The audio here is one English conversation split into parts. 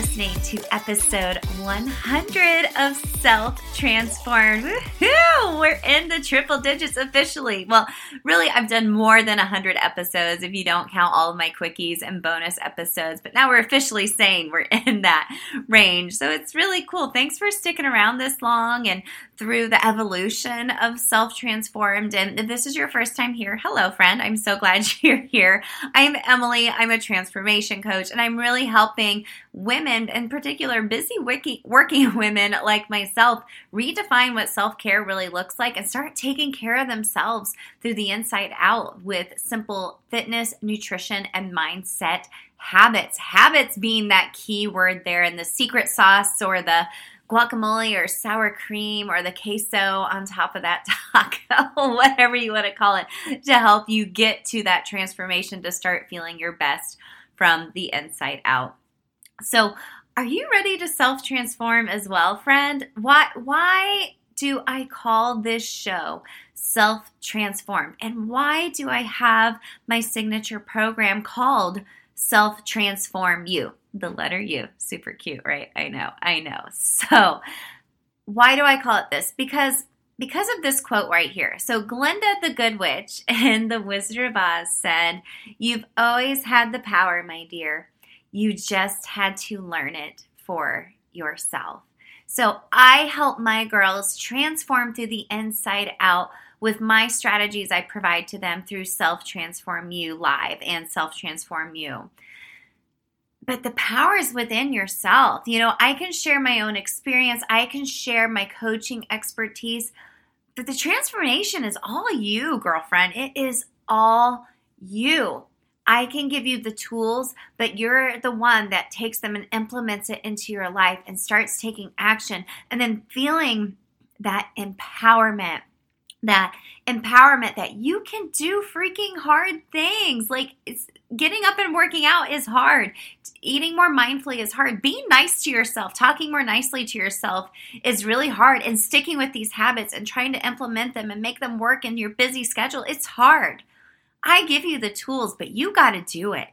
Listening to episode 100 of Self Transformed. Woohoo! We're in the triple digits officially. Well, really, I've done more than 100 episodes if you don't count all of my quickies and bonus episodes, but now we're officially saying we're in that range. So it's really cool. Thanks for sticking around this long and through the evolution of Self Transformed. And if this is your first time here, hello, friend. I'm so glad you're here. I'm Emily. I'm a transformation coach, and I'm really helping women, in particular busy working women like myself, redefine what self care really looks like and start taking care of themselves through the inside out with simple fitness, nutrition, and mindset habits. Habits being that key word there, and the secret sauce or the guacamole or sour cream or the queso on top of that taco, whatever you want to call it, to help you get to that transformation to start feeling your best from the inside out. So, are you ready to self transform as well, friend? Why why do I call this show Self Transform? And why do I have my signature program called Self Transform U? The letter U. Super cute, right? I know. I know. So, why do I call it this? Because because of this quote right here. So, Glinda the Good Witch in The Wizard of Oz said, You've always had the power, my dear. You just had to learn it for yourself. So I help my girls transform through the inside out with my strategies I provide to them through Self Transform U Live and Self Transform U. But the power is within yourself. You know, I can share my own experience, I can share my coaching expertise, but the transformation is all you, girlfriend. It is all you. I can give you the tools, but you're the one that takes them and implements it into your life and starts taking action and then feeling that empowerment that empowerment that you can do freaking hard things. Like it's getting up and working out is hard. Eating more mindfully is hard. Being nice to yourself, talking more nicely to yourself is really hard. And sticking with these habits and trying to implement them and make them work in your busy schedule, it's hard. I give you the tools, but you got to do it.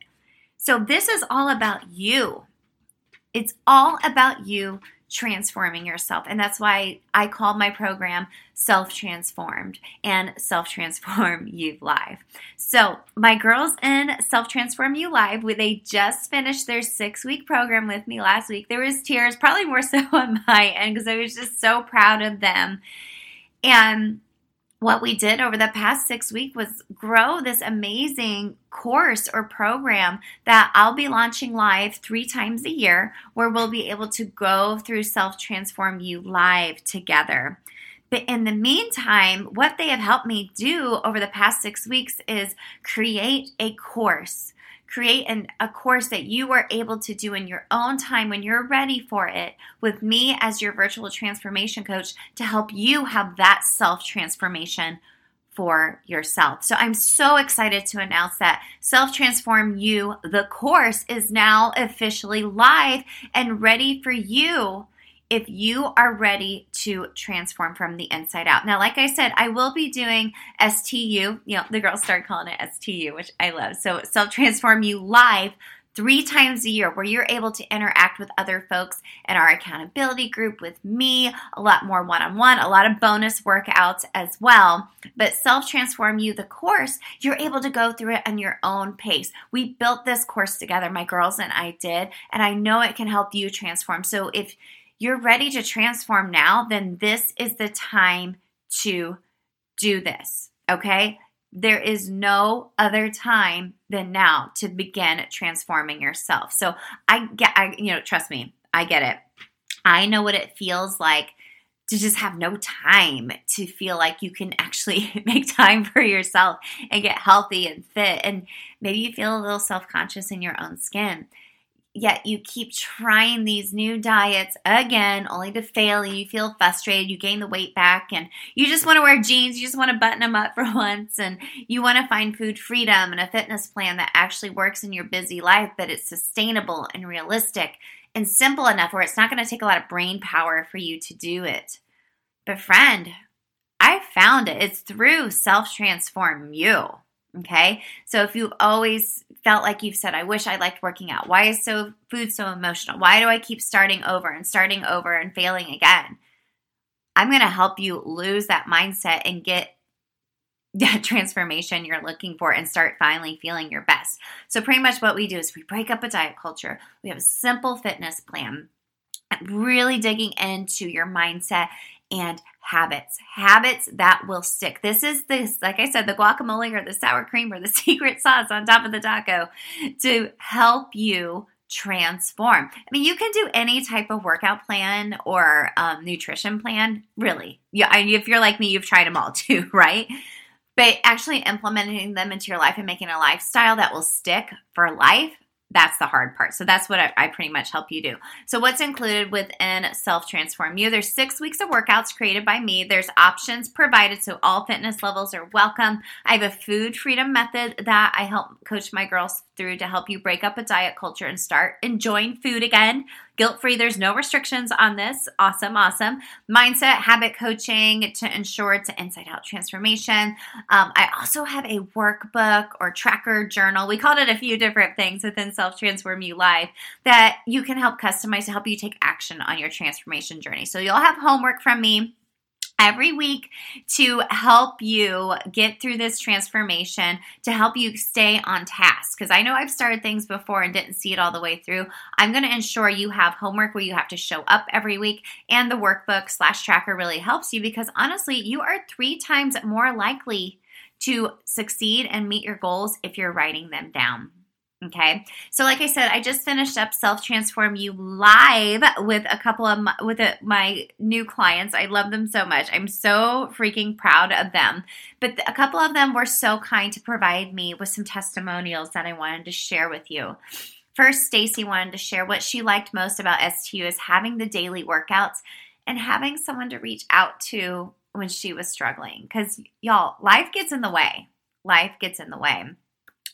So this is all about you. It's all about you transforming yourself. And that's why I call my program Self Transformed and Self Transform You Live. So, my girls in Self Transform U Live, they just finished their six week program with me last week. There was tears, probably more so on my end, because I was just so proud of them. And what we did over the past six weeks was grow this amazing course or program that I'll be launching live three times a year, where we'll be able to go through Self Transform U live together. But in the meantime, what they have helped me do over the past six weeks is create a course create an, a course that you are able to do in your own time when you're ready for it with me as your virtual transformation coach to help you have that self transformation for yourself. So I'm so excited to announce that Self Transform U, the course, is now officially live and ready for you if you are ready to transform from the inside out. Now, like I said, I will be doing STU. You know, the girls start calling it STU, which I love. So, Self Transform U live three times a year where you're able to interact with other folks in our accountability group with me, a lot more one on one, a lot of bonus workouts as well. But Self Transform U, the course, you're able to go through it on your own pace. We built this course together, my girls and I did, and I know it can help you transform. So if you're ready to transform now, then this is the time to do this. Okay? There is no other time than now to begin transforming yourself. So I get, I, you know, trust me, I get it. I know what it feels like to just have no time to feel like you can actually make time for yourself and get healthy and fit. And maybe you feel a little self conscious in your own skin yet you keep trying these new diets again, only to fail. And you feel frustrated, you gain the weight back, and you just want to wear jeans, you just want to button them up for once, and you want to find food freedom and a fitness plan that actually works in your busy life, but it's sustainable and realistic and simple enough where it's not going to take a lot of brain power for you to do it. But, friend, I found it. It's through Self Transform U. Okay. So if you've always felt like you've said, I wish I liked working out, why is so food so emotional? Why do I keep starting over and starting over and failing again? I'm going to help you lose that mindset and get that transformation you're looking for and start finally feeling your best. So, pretty much what we do is we break up a diet culture, we have a simple fitness plan, really digging into your mindset and habits. Habits that will stick. This is this, like I said, the guacamole or the sour cream or the secret sauce on top of the taco to help you transform. I mean, you can do any type of workout plan or um, nutrition plan, really. Yeah, if you're like me, you've tried them all too, right? But actually implementing them into your life and making a lifestyle that will stick for life that's the hard part. So that's what I, I, pretty much help you do. So what's included within Self Transform U? There's six weeks of workouts created by me. There's options provided, so all fitness levels are welcome. I have a food freedom method that I help coach my girls through to help you break up a diet culture and start enjoying food again guilt free. There's no restrictions on this. Awesome, awesome. Mindset, habit coaching to ensure it's an inside out transformation. Um, I also have a workbook or tracker journal. We called it a few different things within Self Transform U Live that you can help customize to help you take action on your transformation journey. So you'll have homework from me every week to help you get through this transformation, to help you stay on task. Because I know I've started things before and didn't see it all the way through. I'm going to ensure you have homework where you have to show up every week, and the workbook slash tracker really helps you because honestly, you are three times more likely to succeed and meet your goals if you're writing them down. Okay. So like I said, I just finished up Self Transform U live with a couple of my, with a, my new clients. I love them so much. I'm so freaking proud of them. But a couple of them were so kind to provide me with some testimonials that I wanted to share with you. First, Stacy wanted to share what she liked most about STU is having the daily workouts and having someone to reach out to when she was struggling cuz y'all, life gets in the way. Life gets in the way.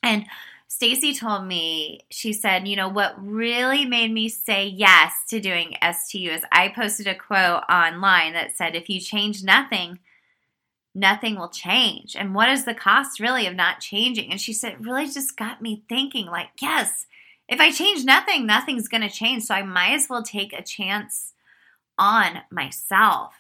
And Stacy told me, she said, you know, what really made me say yes to doing STU is I posted a quote online that said, if you change nothing, nothing will change. And what is the cost really of not changing? And she said, it really just got me thinking, like, yes, if I change nothing, nothing's going to change. So I might as well take a chance on myself.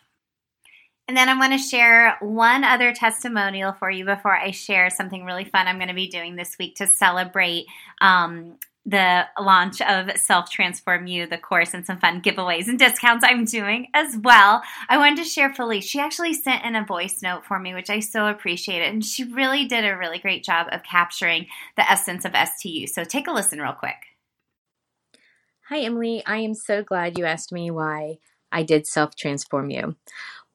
And then I want to share one other testimonial for you before I share something really fun I'm going to be doing this week to celebrate um, the launch of Self Transform U, the course, and some fun giveaways and discounts I'm doing as well. I wanted to share Felice. She actually sent in a voice note for me, which I so appreciated. And she really did a really great job of capturing the essence of STU. So take a listen real quick. Hi, Emily. I am so glad you asked me why I did Self Transform U.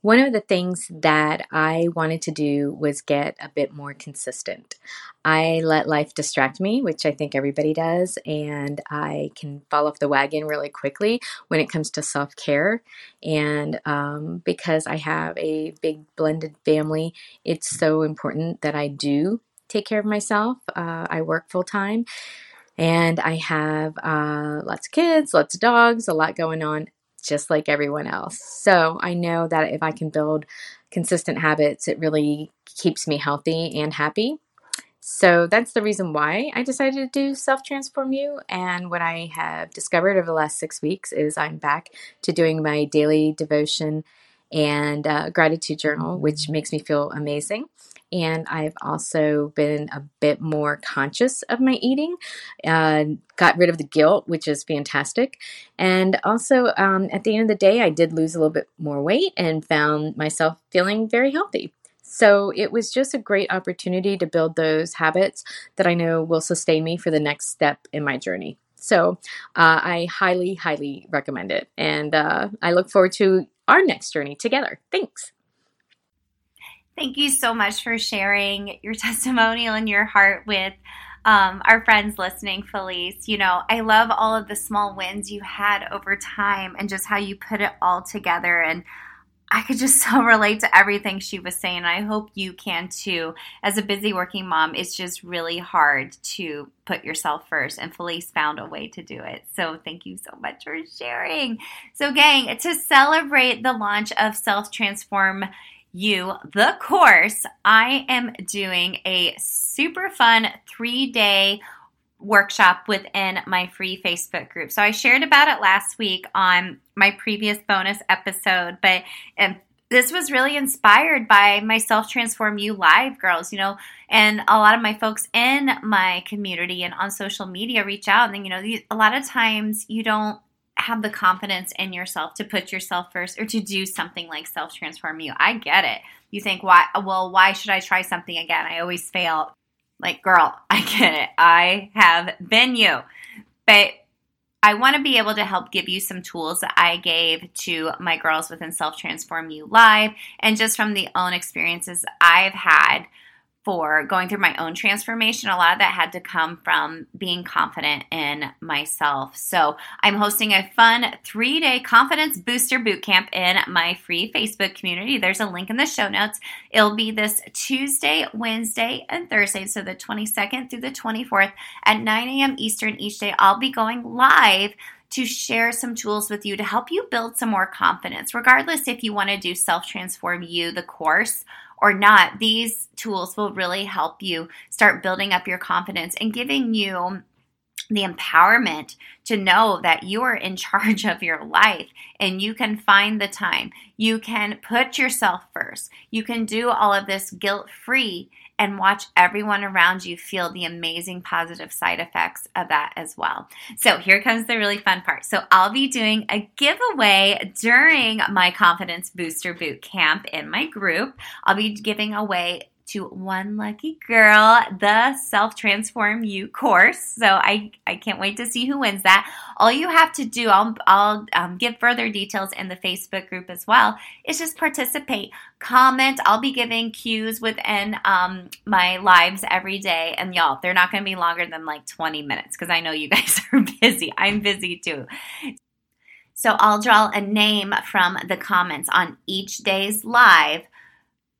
One of the things that I wanted to do was get a bit more consistent. I let life distract me, which I think everybody does, and I can fall off the wagon really quickly when it comes to self care. And um, because I have a big blended family, it's so important that I do take care of myself. Uh, I work full time and I have uh, lots of kids, lots of dogs, a lot going on just like everyone else. So I know that if I can build consistent habits, it really keeps me healthy and happy. So that's the reason why I decided to do Self Transform U. And what I have discovered over the last six weeks is I'm back to doing my daily devotion and uh, gratitude journal, which makes me feel amazing and I've also been a bit more conscious of my eating. Uh, got rid of the guilt, which is fantastic. And also, um, at the end of the day, I did lose a little bit more weight and found myself feeling very healthy. So it was just a great opportunity to build those habits that I know will sustain me for the next step in my journey. So uh, I highly, highly recommend it. And uh, I look forward to our next journey together. Thanks. Thank you so much for sharing your testimonial and your heart with um, our friends listening, Felice. You know, I love all of the small wins you had over time and just how you put it all together. And I could just so relate to everything she was saying. I hope you can too. As a busy working mom, it's just really hard to put yourself first, and Felice found a way to do it. So, thank you so much for sharing. So, gang, to celebrate the launch of Self Transform you the course, I am doing a super fun three day workshop within my free Facebook group. So I shared about it last week on my previous bonus episode, but um, this was really inspired by my Self Transform U live girls, you know, and a lot of my folks in my community and on social media reach out and, then you know, a lot of times you don't have the confidence in yourself to put yourself first or to do something like self transform you. I get it. You think, why? Well, why should I try something again? I always fail. Like, girl, I get it. I have been you. But I want to be able to help give you some tools that I gave to my girls within Self Transform U Live and just from the own experiences I've had for going through my own transformation, a lot of that had to come from being confident in myself. So, I'm hosting a fun three day confidence booster boot camp in my free Facebook community. There's a link in the show notes. It'll be this Tuesday, Wednesday, and Thursday. So, the 22nd through the 24th at 9 a.m. Eastern each day. I'll be going live to share some tools with you to help you build some more confidence, regardless if you want to do Self Transform U, the course or not, these tools will really help you start building up your confidence and giving you the empowerment to know that you are in charge of your life and you can find the time. You can put yourself first. You can do all of this guilt free and watch everyone around you feel the amazing positive side effects of that as well. So, here comes the really fun part. So, I'll be doing a giveaway during my Confidence Booster Boot Camp in my group. I'll be giving away to one lucky girl the Self Transform U course. So I, I can't wait to see who wins that. All you have to do, I'll, I'll um, give further details in the Facebook group as well, is just participate, comment. I'll be giving cues within um, my lives every day. And y'all, they're not going to be longer than like 20 minutes because I know you guys are busy. I'm busy too. So I'll draw a name from the comments on each day's live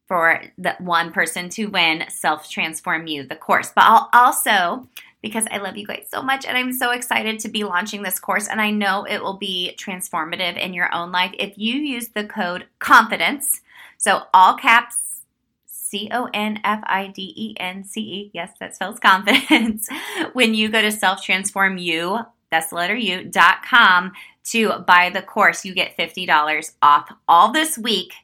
for the one person to win Self Transform U, the course. But I'll also, because I love you guys so much and I'm so excited to be launching this course, and I know it will be transformative in your own life. If you use the code CONFIDENCE, so all caps C O N F I D E N C E, yes, that spells confidence, when you go to Self Transform U, that's the letter U, dot com to buy the course, you get $50 off all this week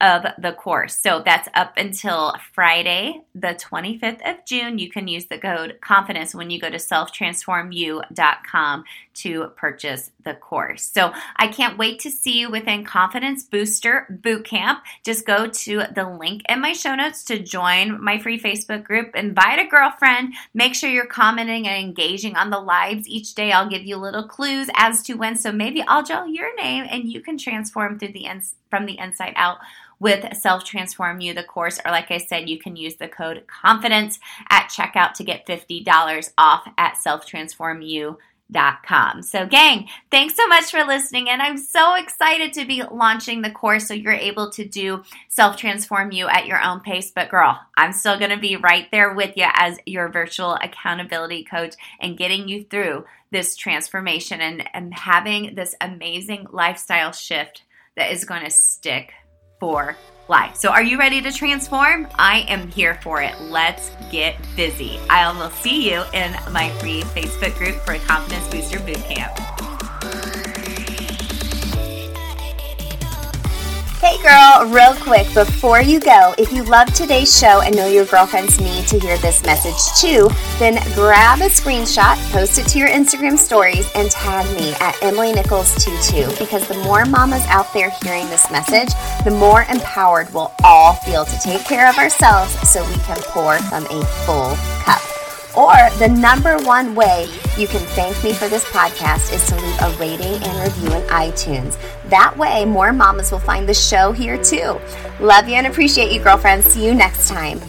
of the course. So that's up until Friday, the 25th of June. You can use the code confidence when you go to selftransformu.com to purchase the course. So I can't wait to see you within Confidence Booster Bootcamp. Just go to the link in my show notes to join my free Facebook group. Invite a girlfriend. Make sure you're commenting and engaging on the lives each day. I'll give you little clues as to when. So maybe I'll draw your name and you can transform through the ins- from the inside out with Self Transform U, the course. Or, like I said, you can use the code CONFIDENCE at checkout to get $50 off at selftransformu.com. So, gang, thanks so much for listening. And I'm so excited to be launching the course so you're able to do Self Transform U at your own pace. But, girl, I'm still going to be right there with you as your virtual accountability coach and getting you through this transformation and, and having this amazing lifestyle shift that is going to stick for life. So, are you ready to transform? I am here for it. Let's get busy. I will see you in my free Facebook group for Confidence Booster Bootcamp. Girl, real quick before you go, if you love today's show and know your girlfriends need to hear this message too, then grab a screenshot, post it to your Instagram stories, and tag me at Emily Nichols22 because the more mamas out there hearing this message, the more empowered we'll all feel to take care of ourselves so we can pour from a full cup. Or the number one way you can thank me for this podcast is to leave a rating and review in iTunes. That way, more mamas will find the show here too. Love you and appreciate you, girlfriends. See you next time.